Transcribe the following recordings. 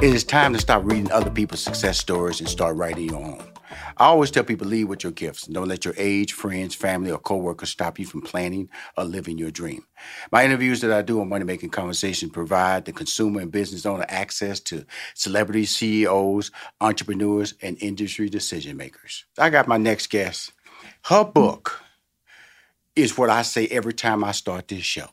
It is time to stop reading other people's success stories and start writing your own. I always tell people lead with your gifts. Don't let your age, friends, family, or coworkers stop you from planning or living your dream. My interviews that I do on Money Making Conversation provide the consumer and business owner access to celebrities, CEOs, entrepreneurs, and industry decision makers. I got my next guest. Her book is what I say every time I start this show.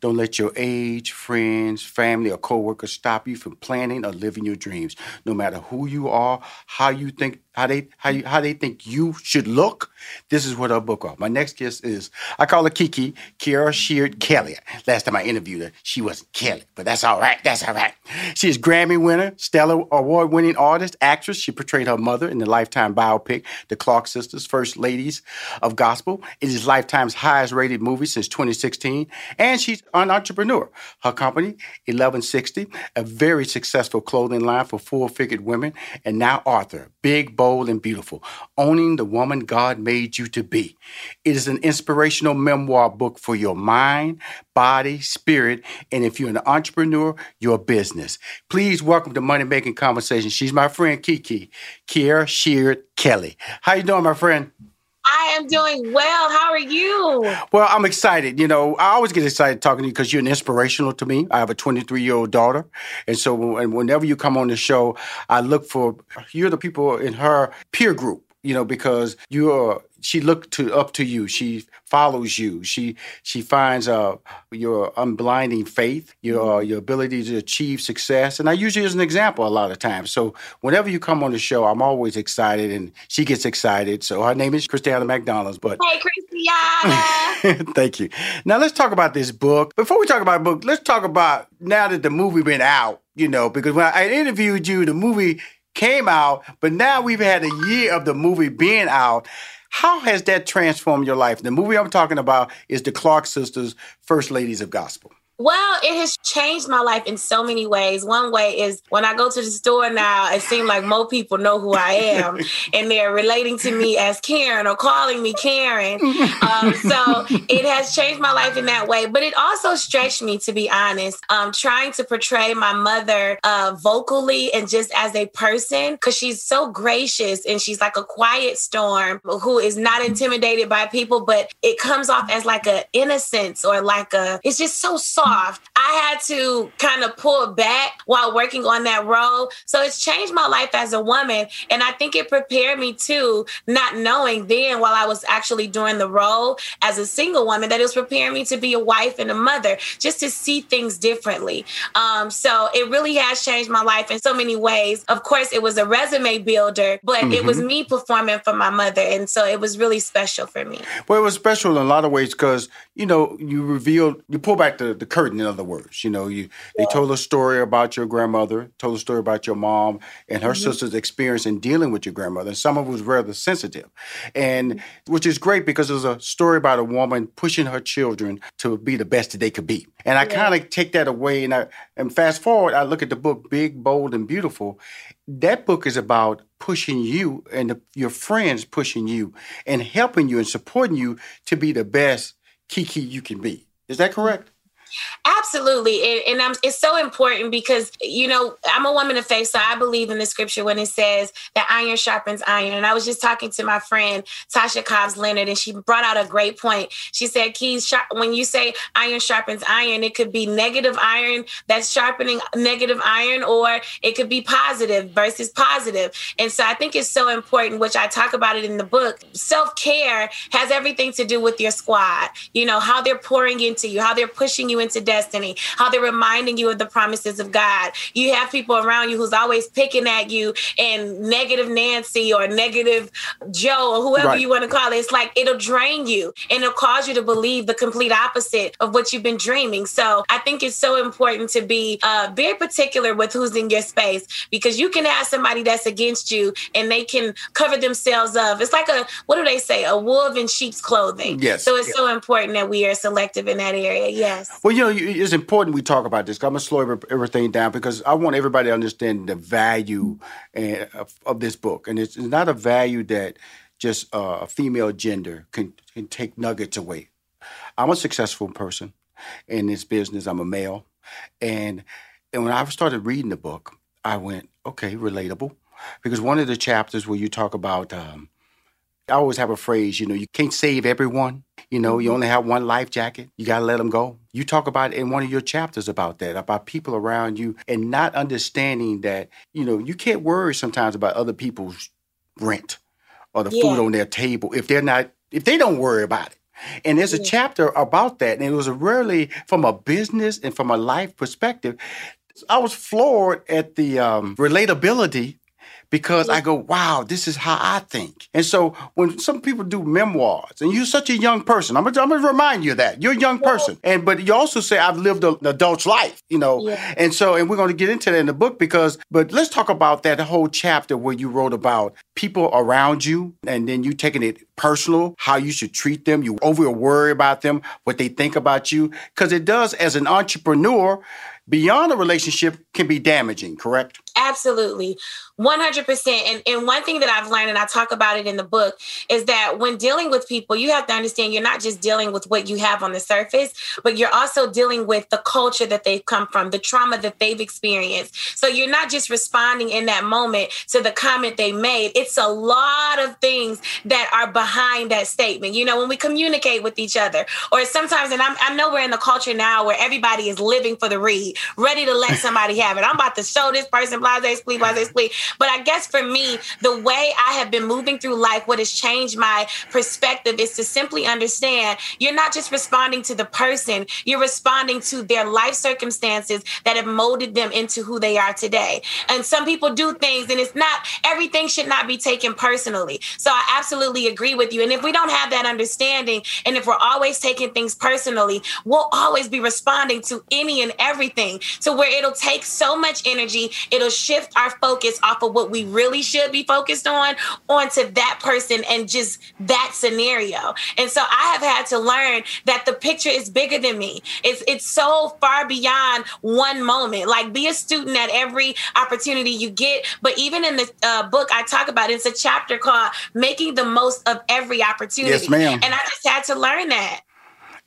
Don't let your age, friends, family, or coworkers stop you from planning or living your dreams. No matter who you are, how you think, how they how you, how they think you should look. This is what her book are. My next guest is I call her Kiki Kierra Sheard Kelly. Last time I interviewed her, she wasn't Kelly, but that's all right. That's all right. She is Grammy winner, Stellar Award winning artist, actress. She portrayed her mother in the Lifetime biopic, The Clark Sisters, First Ladies of Gospel. It is Lifetime's highest rated movie since 2016, and she's an entrepreneur. Her company, Eleven60, a very successful clothing line for full-figured women, and now Arthur, big, bold, and beautiful, owning the woman God made you to be. It is an inspirational memoir book for your mind, body, spirit, and if you're an entrepreneur, your business. Please welcome to Money Making Conversation. She's my friend Kiki, Kierra Sheard Kelly. How you doing, my friend? I am doing well. How are you? Well, I'm excited. You know, I always get excited talking to you because you're an inspirational to me. I have a 23 year old daughter, and so and whenever you come on the show, I look for you're the people in her peer group. You know, because you're she looked to up to you. She follows you. She she finds uh, your unblinding faith, your your ability to achieve success. And I use you as an example a lot of times. So whenever you come on the show, I'm always excited, and she gets excited. So her name is Christiana McDonald's. But hey, Christiana. Thank you. Now let's talk about this book. Before we talk about the book, let's talk about now that the movie been out. You know, because when I interviewed you, the movie came out, but now we've had a year of the movie being out. How has that transformed your life? The movie I'm talking about is the Clark Sisters, First Ladies of Gospel. Well, it has changed my life in so many ways. One way is when I go to the store now, it seems like more people know who I am and they're relating to me as Karen or calling me Karen. Um, so it has changed my life in that way. But it also stretched me, to be honest, um, trying to portray my mother uh, vocally and just as a person because she's so gracious and she's like a quiet storm who is not intimidated by people, but it comes off as like a innocence or like a, it's just so soft off. I had to kind of pull back while working on that role. So it's changed my life as a woman. And I think it prepared me too, not knowing then while I was actually doing the role as a single woman, that it was preparing me to be a wife and a mother, just to see things differently. Um, so it really has changed my life in so many ways. Of course, it was a resume builder, but mm-hmm. it was mm-hmm. me performing for my mother. And so it was really special for me. Well, it was special in a lot of ways because, you know, you revealed, you pull back the, the curtain, in other words. You know, you they told a story about your grandmother, told a story about your mom and her mm-hmm. sister's experience in dealing with your grandmother. And some of it was rather sensitive, and which is great because it was a story about a woman pushing her children to be the best that they could be. And I yeah. kind of take that away, and I and fast forward, I look at the book Big, Bold, and Beautiful. That book is about pushing you and the, your friends pushing you and helping you and supporting you to be the best Kiki you can be. Is that correct? Absolutely. And, and it's so important because, you know, I'm a woman of faith. So I believe in the scripture when it says that iron sharpens iron. And I was just talking to my friend, Tasha Cobbs Leonard, and she brought out a great point. She said, Keys, when you say iron sharpens iron, it could be negative iron that's sharpening negative iron, or it could be positive versus positive. And so I think it's so important, which I talk about it in the book. Self care has everything to do with your squad, you know, how they're pouring into you, how they're pushing you into destiny, how they're reminding you of the promises of God. You have people around you who's always picking at you and negative Nancy or negative Joe or whoever right. you want to call it. It's like it'll drain you and it'll cause you to believe the complete opposite of what you've been dreaming. So I think it's so important to be uh, very particular with who's in your space because you can have somebody that's against you and they can cover themselves up. It's like a, what do they say? A wolf in sheep's clothing. Yes. So it's so important that we are selective in that area. Yes. Well, you know, it's important we talk about this. I'm gonna slow everything down because I want everybody to understand the value of, of this book, and it's, not a value that just uh, a female gender can, can take nuggets away. I'm a successful person in this business. I'm a male, and and when I started reading the book, I went, okay, relatable, because one of the chapters where you talk about um, I always have a phrase, you know, you can't save everyone. You know, you mm-hmm. only have one life jacket. You got to let them go. You talk about in one of your chapters about that, about people around you and not understanding that, you know, you can't worry sometimes about other people's rent or the yeah. food on their table if they're not, if they don't worry about it. And there's a yeah. chapter about that. And it was really from a business and from a life perspective. I was floored at the um, relatability because I go, wow, this is how I think. And so when some people do memoirs, and you're such a young person, I'm gonna, I'm gonna remind you of that you're a young person, and but you also say I've lived an adult's life, you know. Yeah. And so, and we're to get into that in the book because, but let's talk about that whole chapter where you wrote about people around you, and then you taking it personal, how you should treat them, you over worry about them, what they think about you, because it does as an entrepreneur beyond a relationship can be damaging, correct? Absolutely. 100%. And, and one thing that I've learned, and I talk about it in the book, is that when dealing with people, you have to understand you're not just dealing with what you have on the surface, but you're also dealing with the culture that they've come from, the trauma that they've experienced. So you're not just responding in that moment to the comment they made. It's a lot of things that are behind that statement. You know, when we communicate with each other, or sometimes, and I'm, I know we're in the culture now where everybody is living for the read, ready to let somebody have it. I'm about to show this person, blase, split, blase, split. But I guess for me, the way I have been moving through life, what has changed my perspective is to simply understand you're not just responding to the person, you're responding to their life circumstances that have molded them into who they are today. And some people do things, and it's not everything should not be taken personally. So I absolutely agree with you. And if we don't have that understanding, and if we're always taking things personally, we'll always be responding to any and everything to where it'll take so much energy, it'll shift our focus off of what we really should be focused on onto that person and just that scenario. And so I have had to learn that the picture is bigger than me. It's it's so far beyond one moment. Like be a student at every opportunity you get. But even in the uh, book I talk about, it's a chapter called "Making the Most of Every Opportunity." Yes, ma'am. And I just had to learn that.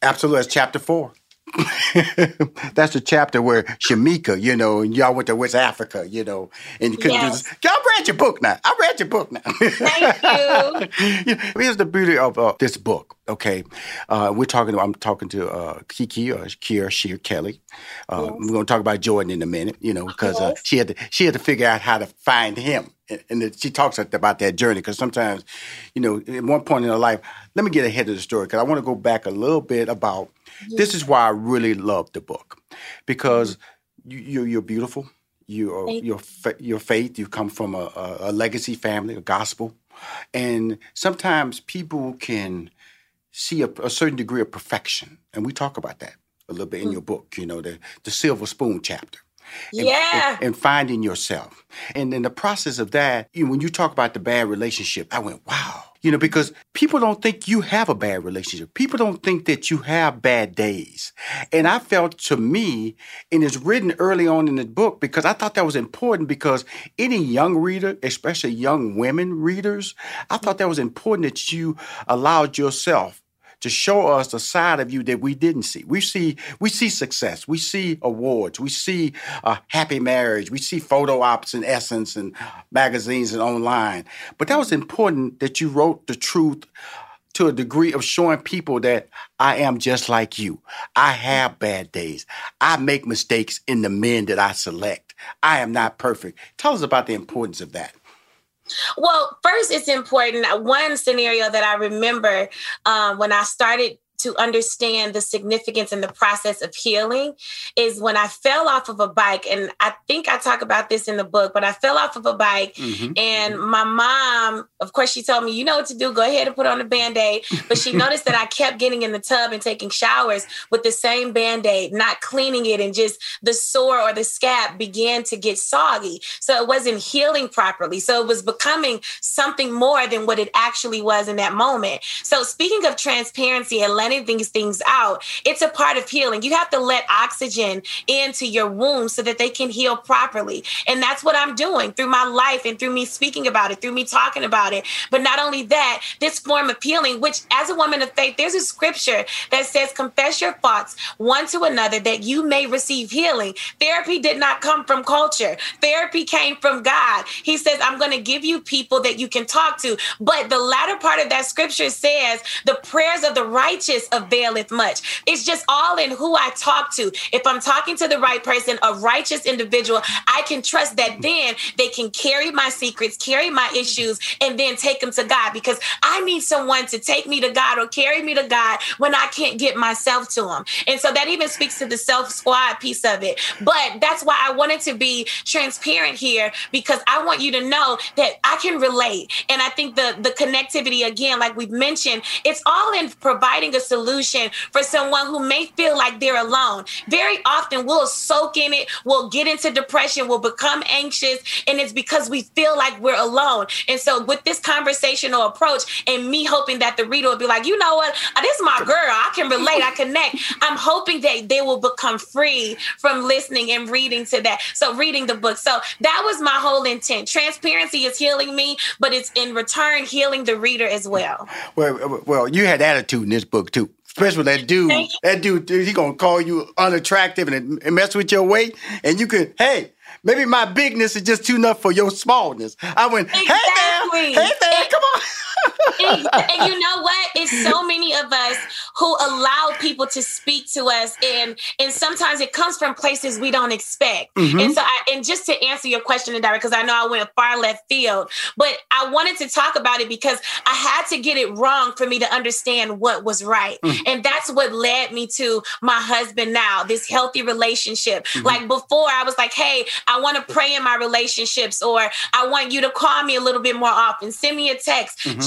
Absolutely, that's chapter four. That's the chapter where Shamika, you know, and y'all went to West Africa, you know, and you couldn't yes. do this. Y'all read your book now. I read your book now. Thank you. Here's the beauty of uh, this book. Okay, uh, we're talking. To, I'm talking to uh, Kiki or Kier Shear Kelly. Uh, yes. We're going to talk about Jordan in a minute, you know, because uh, yes. she had to she had to figure out how to find him, and, she talks about that journey. Because sometimes, you know, at one point in her life, let me get ahead of the story because I want to go back a little bit about this is why I really love the book because mm-hmm. you, you're beautiful. You are, your your faith. You come from a, a, legacy family, a gospel, and sometimes people can see a, a certain degree of perfection, and we talk about that. a little bit in mm. your book, you know, the, the silver spoon chapter. And, Yeah. And, and finding yourself. And in the process of that, you when you talk about the bad relationship, I went, wow. You know, because people don't think you have a bad relationship. People don't think that you have bad days. And I felt to me, and it's written early on in the book because I thought that was important because any young reader, especially young women readers, I thought that was important that you allowed yourself to show us a side of you that we didn't see. We see we see success, we see awards, we see a happy marriage, we see photo ops and essence and magazines and online. But that was important that you wrote the truth to a degree of showing people that I am just like you. I have bad days. I make mistakes in the men that I select. I am not perfect. Tell us about the importance of that. Well, first, it's important. One scenario that I remember um, when I started to understand the significance and the process of healing is when I fell off of a bike. And I think I talk about this in the book, but I fell off of a bike. Mhm. And my mom, of course, she told me, you know what to do. Go ahead and put on a band aid. But she noticed that I kept getting in the tub and taking showers with the same band aid, not cleaning it. And just the sore or the scab began to get soggy. So it wasn't healing properly. So it was becoming something more than what it actually was in that moment. So speaking of transparency and letting these things out, it's a part of healing. You have to let oxygen into your wounds so that they can heal properly. And that's what I'm doing through my life and through me speaking about it, through me talking about it. But not only that, this form of healing, which as a woman of faith, there's a scripture that says, confess your faults one to another that you may receive healing. Therapy did not come from culture. Therapy came from God. He says, I'm going to give you people that you can talk to. But the latter part of that scripture says, the prayers of the righteous availeth much. It's just all in who I talk to. If I'm talking to the right person, a righteous individual, I can trust that then they can carry my secrets, carry my issues, and then take them to God because I need someone to take me to God or carry me to God when I can't get myself to Him. And so that even speaks to the self squad piece of it. But that's why I wanted to be transparent here because I want you to know that I can relate. And I think the the connectivity again, like we've mentioned, it's all in providing a solution for someone who may feel like they're alone. Very often we'll soak in it, we'll get into depression, we'll become anxious, and it's because we feel like we're alone. And so with this conversational approach and me hoping that the reader will be like, you know what, Uh, this is my girl. I can relate, I connect. I'm hoping that they will become free from listening and reading to that. So reading the book. So that was my whole intent. Transparency is healing me, but it's in return healing the reader as well. Well, well, you had attitude in this book too. Especially that dude. That dude, dude, he gonna call you unattractive and, and mess with your weight, and you could, hey, maybe my bigness is just too enough for your smallness. I went, hey man, hey man, come on. And, and you know what? It's so many of us who allow people to speak to us, and and sometimes it comes from places we don't expect. Mm-hmm. And so, I, and just to answer your question, and because I know I went far left field, but I wanted to talk about it because I had to get it wrong for me to understand what was right, mm. and that's what led me to my husband now, this healthy relationship. Mm-hmm. Like before, I was like, hey, I want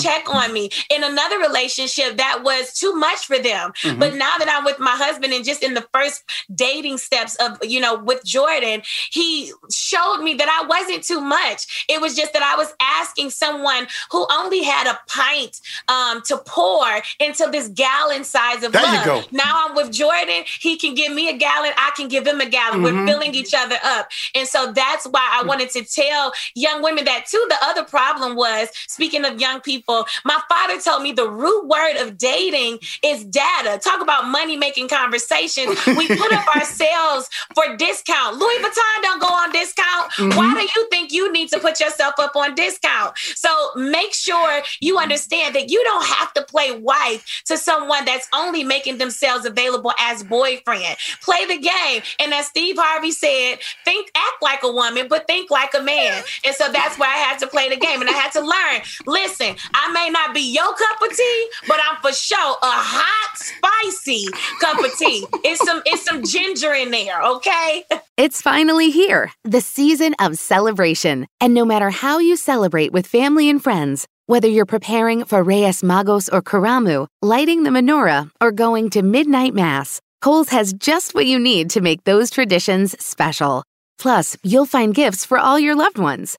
to pray in my relationships, or I want you to call me a little bit more often, send me a text, check on me. In another relationship, that was too much for them. But now that I'm with my husband and just in the first dating steps of, you know, with Jordan, he showed me that I wasn't too much. It was just that I was asking someone who only had a pint um, to pour into this gallon size of There love. Now I'm with Jordan. He can give me a gallon. I can give him a gallon. We're filling each other up. And so that's why I wanted to tell young women that too. The other problem was, speaking of young people, my father told me the root word of dating is data. Talk about money making conversations. We put up ourselves for discount. Louis Vuitton don't go on discount. Why mm-hmm. do you think you need to put yourself up on discount? So make sure you understand that you don't have to play wife to someone that's only making themselves available as boyfriend. Play the game. And as Steve Harvey said, think, act like a woman, but think like a man. And so that's why I had to play the game and I had to learn. Listen, I may not be your cup of tea, but I'm for sure a hot, spicy cup of tea. It's some, it's some ginger in there, okay? It's finally here, the season of celebration. And no matter how you celebrate with family and friends, whether you're preparing for Reyes Magos or Karamu, lighting the menorah, or going to midnight mass, Kohl's has just what you need to make those traditions special. Plus, you'll find gifts for all your loved ones.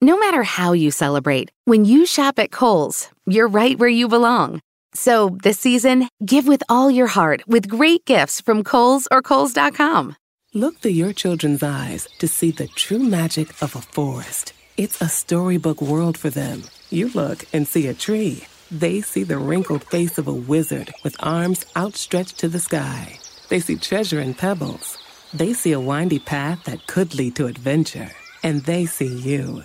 No matter how you celebrate, when you shop at Kohl's, you're right where you belong. So this season, give with all your heart with great gifts from Kohl's or Kohl's.com. Look through your children's eyes to see the true magic of a forest. It's a storybook world for them. You look and see a tree they see the wrinkled face of a wizard with arms outstretched to the sky. They see treasure in pebbles. They see a windy path that could lead to adventure. And they see you,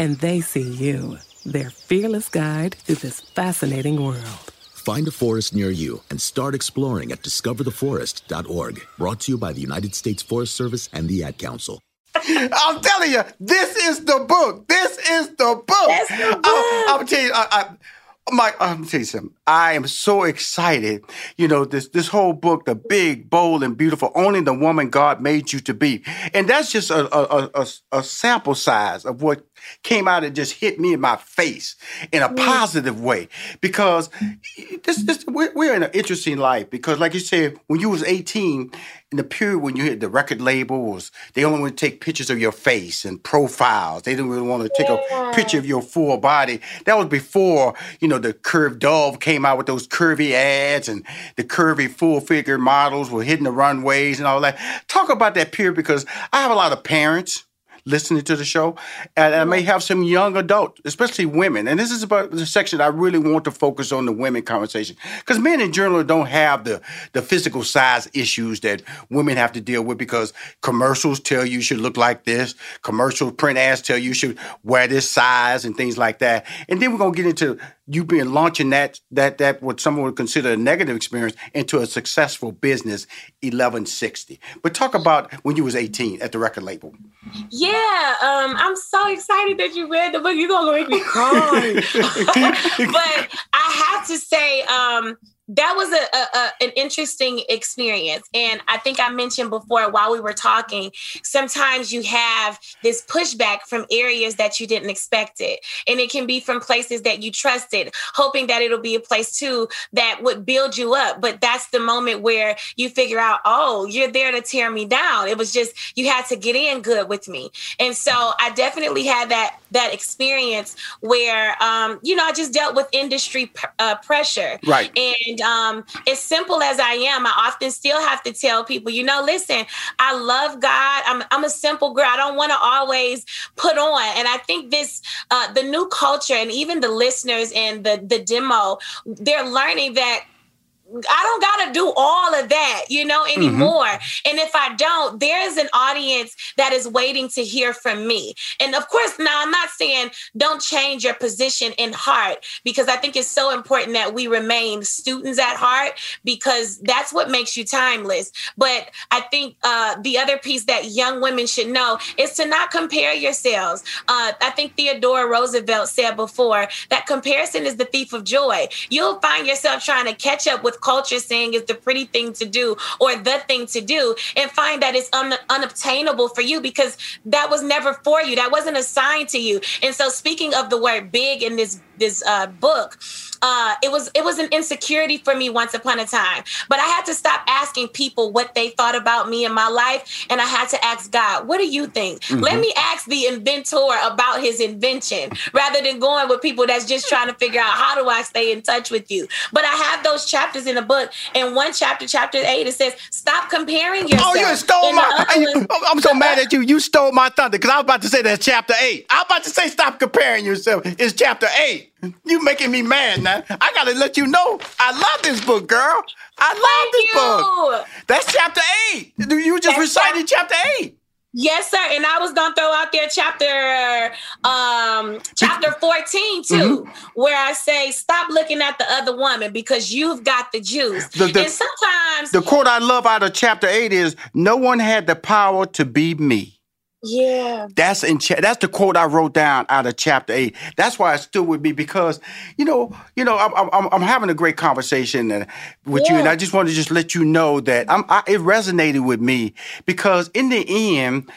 And they see you, their fearless guide through this fascinating world. Find a forest near you and start exploring at discovertheforest.org. Brought to you by the United States Forest Service and the Ad Council. I'm telling you, this is the book. This is the book. That's the book. I, am tell you, I, I, Mike, I'm gonna tell you something. I am so excited. You know, this this whole book, the big, bold, and beautiful, only the woman God made you to be. And that's just a a, a, a sample size of what came out and just hit me in my face in a positive way. Because this, this we're, in an interesting life. Because, like you said, when you was 18, in the period when you hit the record label was they only want to take pictures of your face and profiles. They didn't really want to take yeah. a picture of your full body. That was before, you know, the curved dove came out with those curvy ads and the curvy full figure models were hitting the runways and all that. Talk about that period because I have a lot of parents listening to the show, and I may have some young adults, especially women. And this is about the section I really want to focus on the women conversation because men in general don't have the the physical size issues that women have to deal with because commercials tell you, you should look like this, commercial print ads tell you, you should wear this size and things like that. And then we're gonna get into you being launching that that that what someone would consider a negative experience into a successful business Eleven60 but talk about when you was 18 at the record label. Yeah um, i'm so excited that you read the book. You're gonna make me cry. But i have to say um, that was a, a, a, an interesting experience. And i think i mentioned before while we were talking sometimes you have this pushback from areas that you didn't expect it. And it can be from places that you trusted hoping that it'll be a place too that would build you up. But that's the moment where you figure out oh you're there to tear me down. It was just you had to get in good with me. And so i definitely had that that experience where um, you know i just dealt with industry uh, pressure right and um, as simple as I am, I often still have to tell people, you know, listen, I love God. I'm, I'm a simple girl. I don't want to always put on. And I think this, uh, the new culture and even the listeners and the, the demo, they're learning that I don't got to do all of that, you know, mm-hmm. anymore. Mm-hmm. And if I don't, there is an audience that is waiting to hear from me. And of course, now I'm not saying don't change your position in heart because I think it's so important that we remain students at heart because that's what makes you timeless. But I think uh, the other piece that young women should know is to not compare yourselves. Uh, I think Theodore Roosevelt said before that comparison is the thief of joy. You'll find yourself trying to catch up with culture saying is the pretty thing to do or the thing to do and find that it's un- unobtainable for you because that was never for you. That wasn't assigned to you. And so speaking of the word big in this this uh, book uh, it was it was an insecurity for me once upon a time. But I had to stop asking people what they thought about me in my life, and I had to ask God, "What do you think?" Mm-hmm. Let me ask the inventor about his invention rather than going with people that's just trying to figure out how do I stay in touch with you. But I have those chapters in the book. In one chapter, chapter eight, it says, "Stop comparing yourself." Oh, you stole my! I'm so mad at you. You stole my thunder because I was about to say that's chapter eight. I was about to say stop comparing yourself. It's chapter eight. You making me mad now. I gotta let you know I love this book, girl. I love Thank this you. book. That's chapter eight. You just that's recited chapter eight. Yes, sir. And I was gonna throw out there chapter um chapter 14 too, mm-hmm. where I say stop looking at the other woman because you've got the juice. The, the, and sometimes the quote I love out of chapter 8 is no one had the power to be me. Yeah. That's in cha- that's the quote I wrote down out of chapter eight. That's why it stood with me because you know, you know, I'm I'm, I'm having a great conversation uh, with yeah. you, and I just want to just let you know that I'm I, it resonated with me because in the end,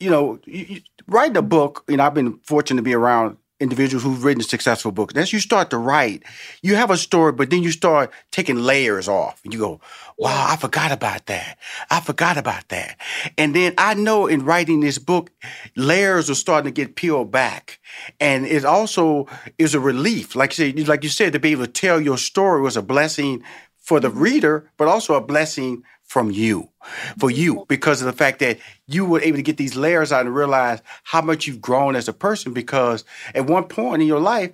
you know, you, you, writing a book. You know, I've been fortunate to be around individuals who've written successful books. And as you start to write, you have a story, but then you start taking layers off, and you go, Wow, I forgot about that. I forgot about that. And then I know in writing this book, layers are starting to get peeled back. And it also is a relief. Like you said, like you said, to be able to tell your story was a blessing for the reader, but also a blessing from you, for you, because of the fact that you were able to get these layers out and realize how much you've grown as a person. Because at one point in your life,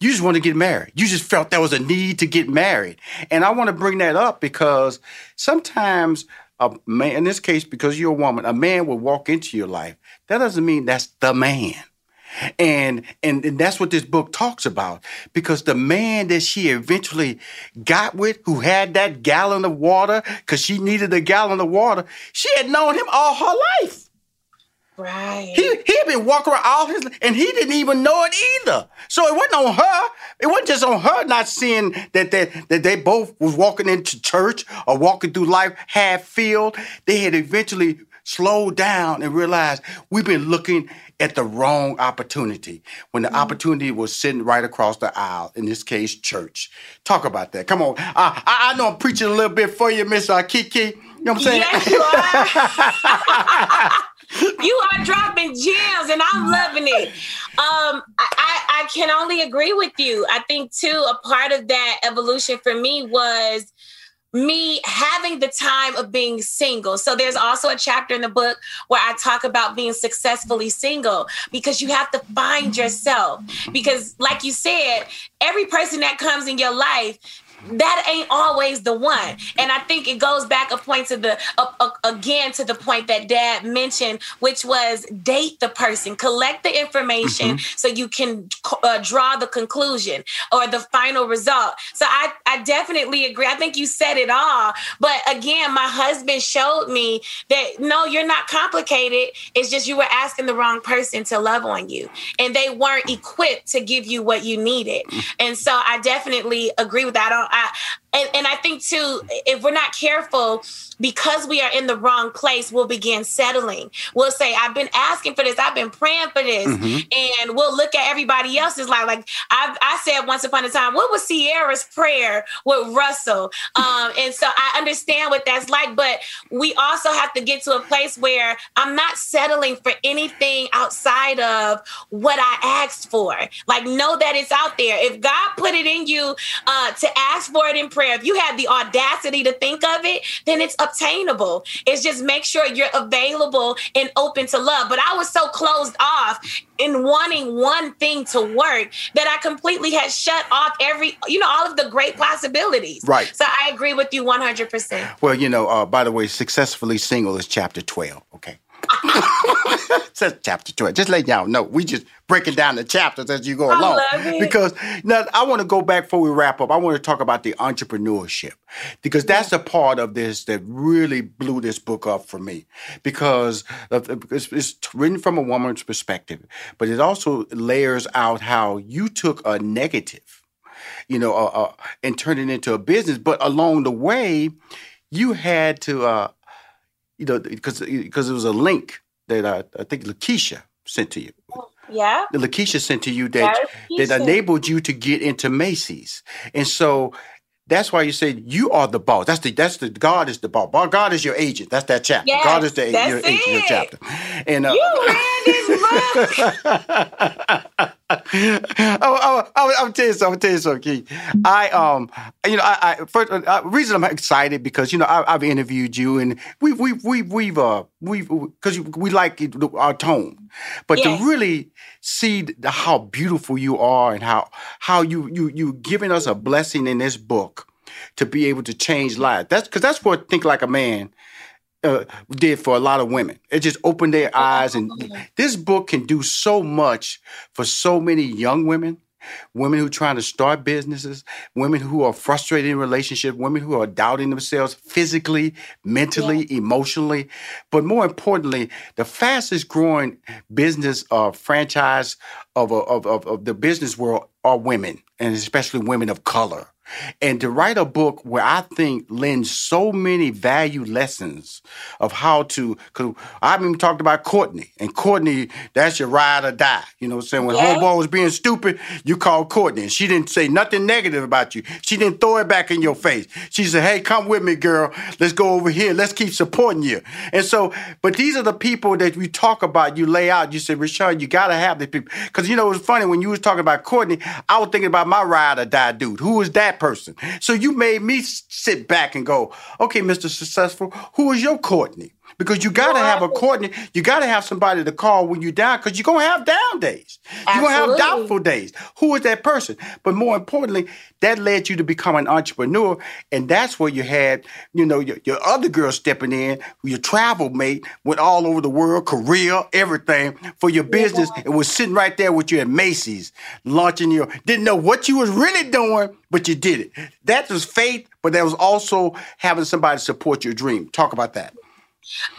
you just want to get married. You just felt there was a need to get married. And I want to bring that up because sometimes a man, in this case, because you're a woman, a man will walk into your life. That doesn't mean that's the man. And, and and that's what this book talks about because the man that she eventually got with who had that gallon of water because she needed a gallon of water she had known him all her life Right. He he had been walking around all his and he didn't even know it either. So it wasn't on her. It wasn't just on her not seeing that that, that they both was walking into church or walking through life half filled. They had eventually slowed down and realized we've been looking at the wrong opportunity when the mm opportunity was sitting right across the aisle, in this case, church. Talk about that. Come on. I, I know I'm preaching a little bit for you, Miss uh, Kiki. You know what I'm saying? Yes, you are. you are dropping gems and I'm loving it. Um, I, I can only agree with you. I think too, a part of that evolution for me was me having the time of being single. So there's also a chapter in the book where I talk about being successfully single because you have to find yourself. Because, like you said, every person that comes in your life that ain't always the one. And I think it goes back a point to the uh, uh, again to the point that Dad mentioned, which was date the person, collect the information mm-hmm. so you can uh, draw the conclusion or the final result. So I I definitely agree. I think you said it all. But again, my husband showed me that no, you're not complicated. It's just you were asking the wrong person to love on you, and they weren't equipped to give you what you needed. Mm. And so I definitely agree with that. I and, and I think too, if we're not careful, because we are in the wrong place, we'll begin settling. We'll say, I've been asking for this, I've been praying for this. Mm-hmm. And we'll look at everybody else's life. Like I, I said once upon a time, what was Ciara's prayer with Russell? Um, and so I understand what that's like, but we also have to get to a place where I'm not settling for anything outside of what I asked for. Like, know that it's out there. If God put it in you uh, to ask for it in prayer, if you have the audacity to think of it, then it's obtainable. It's just make sure you're available and open to love. But I was so closed off in wanting one thing to work that I completely had shut off every, you know, all of the great possibilities. Right. So I agree with you 100%. Well, you know, uh, by the way, successfully single is chapter 12. Okay. Says chapter 12. Just let y'all know. We just breaking down the chapters as you go along. Because now I want to go back before we wrap up. I want to talk about the entrepreneurship because that's a part of this that really blew this book up for me. Because it's written from a woman's perspective, but it also layers out how you took a negative, you know, uh, uh, and turned it into a business. But along the way, you had to, uh, you know, because because it was a link that I, I think Lakeisha sent to you. Yeah. Lakeisha sent to you that That that enabled you to get into Macy's, and so. That's why you say you are the boss. That's the that's the God is the boss. God is your agent. That's that chapter. Yes, God is the your agent, your chapter. And uh, You ran this book. oh, oh, oh, I'm tell you something. I'm tell you something, Keith. I um, you know, I, I first uh, reason I'm excited because you know I, I've interviewed you and we've we we we've uh we've because we like our tone, but Yes. to really see the, how beautiful you are and how how you you you giving us a blessing in this book to be able to change lives. That's because that's what think like a man uh, did for a lot of women. It just opened their eyes, and this book can do so much for so many young women, women who are trying to start businesses, women who are frustrated in relationships, women who are doubting themselves physically, mentally, emotionally, but more importantly, the fastest growing business uh, franchise of, of, of, of the business world are women, and especially women of color. And to write a book where I think lends so many value lessons of how to, because I've even talked about Courtney, and Courtney, that's your ride or die. You know what I'm saying? When Yeah. homeboy was being stupid, you called Courtney, and she didn't say nothing negative about you. She didn't throw it back in your face. She said, hey, come with me, girl. Let's go over here. Let's keep supporting you. And so, but these are the people that we talk about, you lay out. You say, Rashad, you got to have these people. Because, you know, it was funny when you was talking about Courtney, I was thinking about my ride or die dude. Who is that person? So you made me sit back and go, okay, Mr. Successful, who is your Courtney? Because you got to have a Courtney. You got to have somebody to call when you're down because you're going to have down days. You're going to have doubtful days. Who is that person? But more importantly, that led you to become an entrepreneur. And that's where you had, you know, your, your other girl stepping in, your travel mate, went all over the world, Korea, everything for your business, and was sitting right there with you at Macy's, launching your, didn't know what you was really doing, but you did it. That was faith, but that was also having somebody support your dream. Talk about that.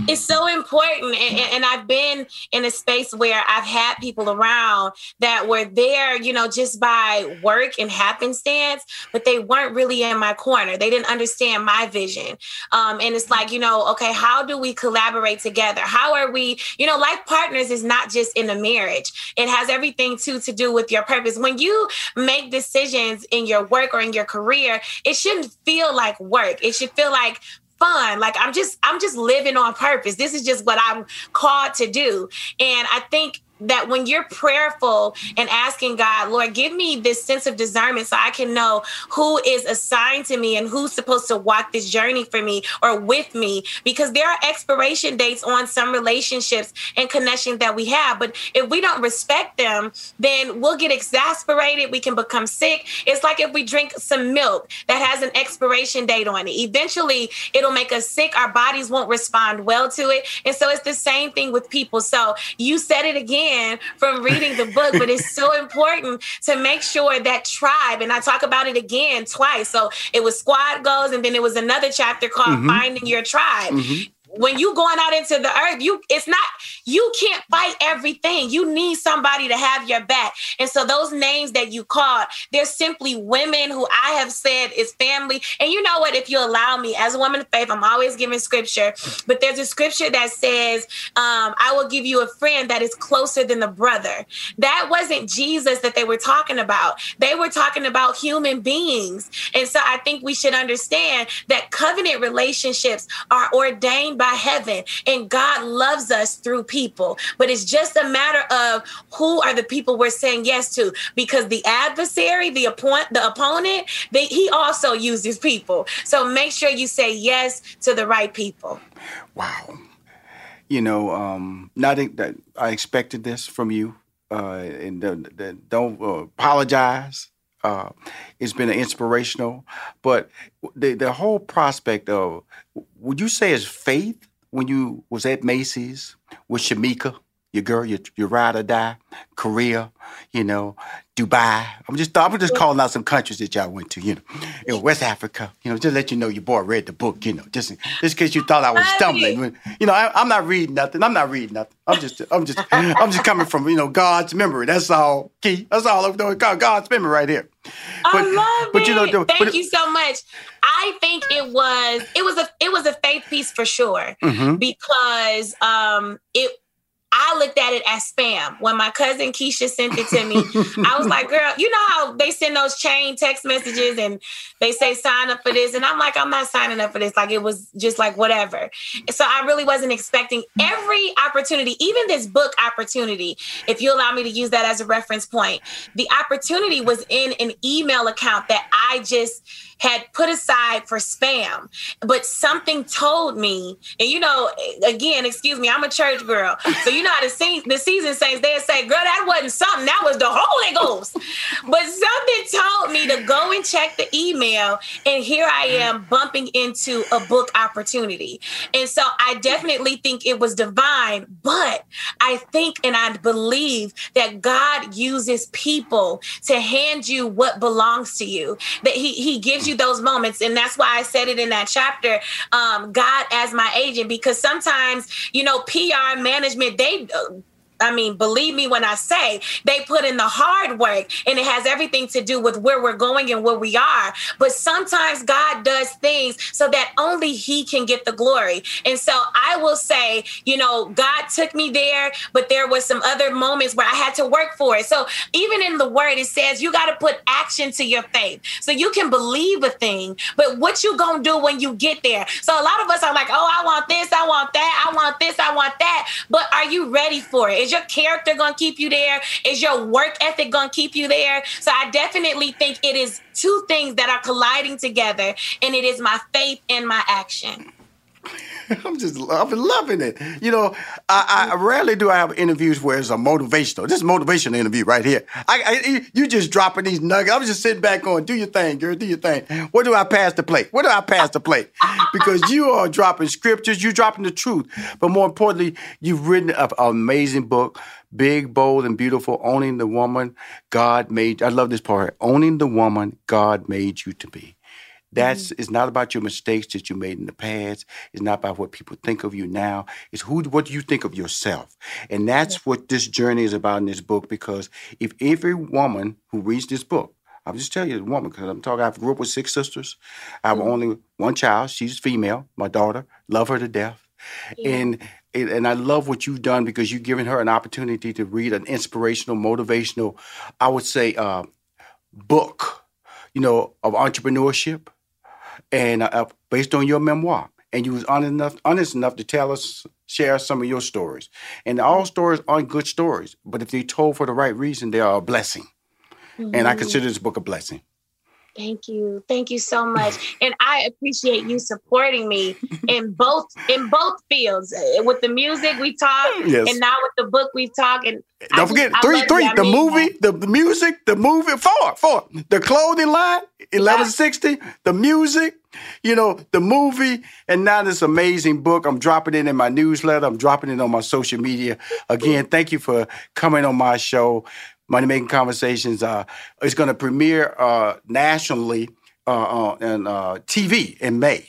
It's so important and, and- i've been in a space where i've had people around that were there you know just by work and happenstance but they weren't really in my corner. They didn't understand my vision. Um, and it's like you know okay how do we collaborate together? How are we you know life partners is not just in a marriage. It has everything to to do with your purpose. When you make decisions in your work or in your career it shouldn't feel like work. It should feel like fun. Like i'm just i'm just living on purpose. This is just what i'm called to do. And i think that when you're prayerful and asking God, Lord, give me this sense of discernment so I can know who is assigned to me and who's supposed to walk this journey for me or with me, because there are expiration dates on some relationships and connections that we have. But if we don't respect them, then we'll get exasperated. We can become sick. It's like if we drink some milk that has an expiration date on it. Eventually, it'll make us sick. Our bodies won't respond well to it. And so it's the same thing with people. So you said it again from reading the book, but it's so important to make sure that tribe, and I talk about it again twice. So it was squad goals, and then it was another chapter called mm-hmm. Finding Your Tribe mm-hmm. When you going out into the earth you it's not you can't fight everything. You need somebody to have your back. And so those names that you called they're simply women who i have said is family. And you know what? If you allow me as a woman of faith i'm always giving scripture but there's a scripture that says um, i will give you a friend that is closer than the brother. That wasn't jesus that they were talking about. They were talking about human beings. And so i think we should understand that covenant relationships are ordained by heaven and God loves us through people. But it's just a matter of who are the people we're saying yes to because the adversary, the opponent, the opponent, they, he also uses people. So make sure you say yes to the right people. Wow. You know, um, not that I expected this from you, uh, and don't uh, apologize. Uh, it's been inspirational, but the the whole prospect of would you say is faith when you was at Macy's with Shamika, your girl, your your ride or die, Korea, you know, Dubai. I'm just I'm just calling out some countries that y'all went to, you know, know, West Africa. You know, just let you know your boy read the book. You know, just just in case you thought I was stumbling. You know, I, I'm not reading nothing. I'm not reading nothing. I'm just I'm just I'm just coming from you know God's memory. That's all. Key. That's all I'm doing. God- God's memory right here. I love but it. you know, thank but- you so much. I think it was it was a it was a faith piece for sure Mhm. because um it I looked at it as spam. When my cousin Keisha sent it to me, I was like, girl, you know how they send those chain text messages and they say sign up for this. And I'm like, I'm not signing up for this. Like it was just like whatever. So I really wasn't expecting every opportunity, even this book opportunity, if you allow me to use that as a reference point, the opportunity was in an email account that I just had put aside for spam. But something told me, and you know, again, excuse me, I'm a church girl. So you know how the, se- the season saints, they say, girl, that wasn't something, that was the Holy Ghost. but something told me to go and check the email. And here I mm-hmm. am bumping into a book opportunity. And so I definitely think it was divine, but I think and I believe that God uses people to hand you what belongs to you. That He He gives you those moments, and that's why I said it in that chapter. Um, God as my agent, because sometimes you know PR management they uh, I mean, believe me when I say they put in the hard work and it has everything to do with where we're going and where we are. But sometimes God does things so that only He can get the glory. And so I will say, you know, God took me there, but there was some other moments where I had to work for it. So even in the word, it says you got to put action to your faith. So you can believe a thing, but what you gonna do when you get there? So a lot of us are like, oh, I want this, I want that, I want this, I want that. But are you ready for it? Is your character going to keep you there? Is your work ethic going to keep you there? So I definitely think it is two things that are colliding together, and it is my faith and my action. I'm just I'm loving it. You know, I, I, rarely do I have interviews where it's a motivational. This is motivational interview right here. I, I, you just dropping these nuggets. I'm just sitting back going, do your thing, girl, do your thing. What do I pass the plate? What do I pass the plate? Because you are dropping scriptures, you're dropping the truth. But more importantly, you've written an amazing book, big, bold, and beautiful, owning the woman God made. I love this part. Owning the woman God made you to be. That's mm-hmm. it's not about your mistakes that you made in the past. It's not about what people think of you now. It's who what do you think of yourself? And that's yeah. what this journey is about in this book. Because if every woman who reads this book, I'll just tell you the woman, because I'm talking, I grew up with six sisters. I have mm-hmm. only one child. She's female, my daughter. Love her to death. Yeah. And and I love what you've done because you've given her an opportunity to read an inspirational, motivational, I would say, uh, book, you know, of entrepreneurship and uh, based on your memoir. And you was honest enough, honest enough to tell us, share some of your stories. And all stories aren't good stories, but if they're told for the right reason, they are a blessing. Mm-hmm. And I mm-hmm. consider this book a blessing. Thank you. Thank you so much. And I appreciate you supporting me in both in both fields. Uh, with the music we talk yes. and now with the book we talk and don't forget three, three. The movie, the, the, music, the movie, four, four. The clothing line, Eleven60. Yeah. The music, you know, the movie, and now this amazing book. I'm dropping it in my newsletter. I'm dropping it on my social media. Again, thank you for coming on my show. Money Making Conversations uh, is going to premiere uh, nationally uh, on uh, TV in May.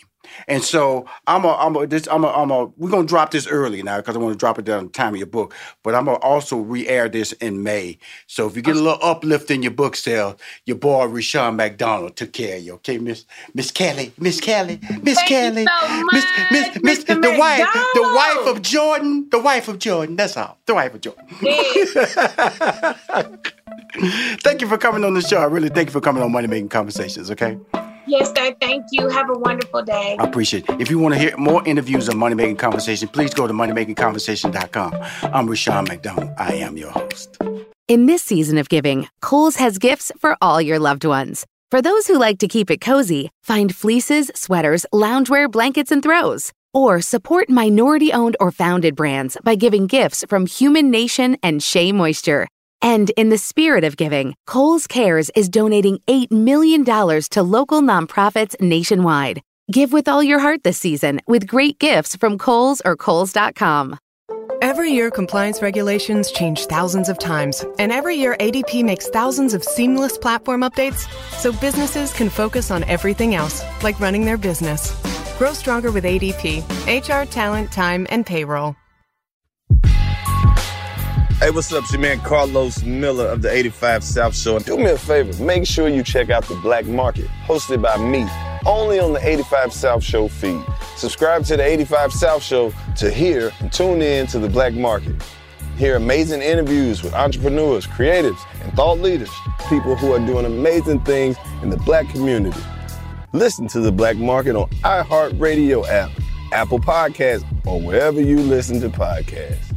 And so I'm a, I'm a, this, I'm a, I'm a, we're gonna drop this early now because I want to drop it down the time of your book. But I'm gonna also re-air this in May. So if you get a little uplift in your book sale, your boy Rushion McDonald took care of you. Okay, Miss Miss Kelly, Miss Kelly, Miss Kelly, Miss Miss Miss the wife, the wife of Jordan, the wife of Jordan. That's all. The wife of Jordan. thank you for coming on the show. I really thank you for coming on Money Making Conversations. Okay. Yes, sir. Thank you. Have a wonderful day. I appreciate it. If you want to hear more interviews on Money Making Conversation, please go to moneymakingconversation.com. I'm Rushion McDonald. I am your host. In this season of giving, Kohl's has gifts for all your loved ones. For those who like to keep it cozy, find fleeces, sweaters, loungewear, blankets, and throws. Or support minority owned or founded brands by giving gifts from Human Nation and Shea Moisture. And in the spirit of giving, Kohl's Cares is donating $8 million to local nonprofits nationwide. Give with all your heart this season with great gifts from Kohl's or Kohl's.com. Every year, compliance regulations change thousands of times, and every year, ADP makes thousands of seamless platform updates so businesses can focus on everything else, like running their business. Grow stronger with ADP HR, talent, time, and payroll. Hey, what's up? It's your man Karlous Miller of the 85 South Show. Do me a favor, make sure you check out The Black Market, hosted by me, only on the 85 South Show feed. Subscribe to the 85 South Show to hear and tune in to The Black Market. Hear amazing interviews with entrepreneurs, creatives, and thought leaders, people who are doing amazing things in the black community. Listen to the Black Market on iHeartRadio app, Apple Podcasts, or wherever you listen to podcasts.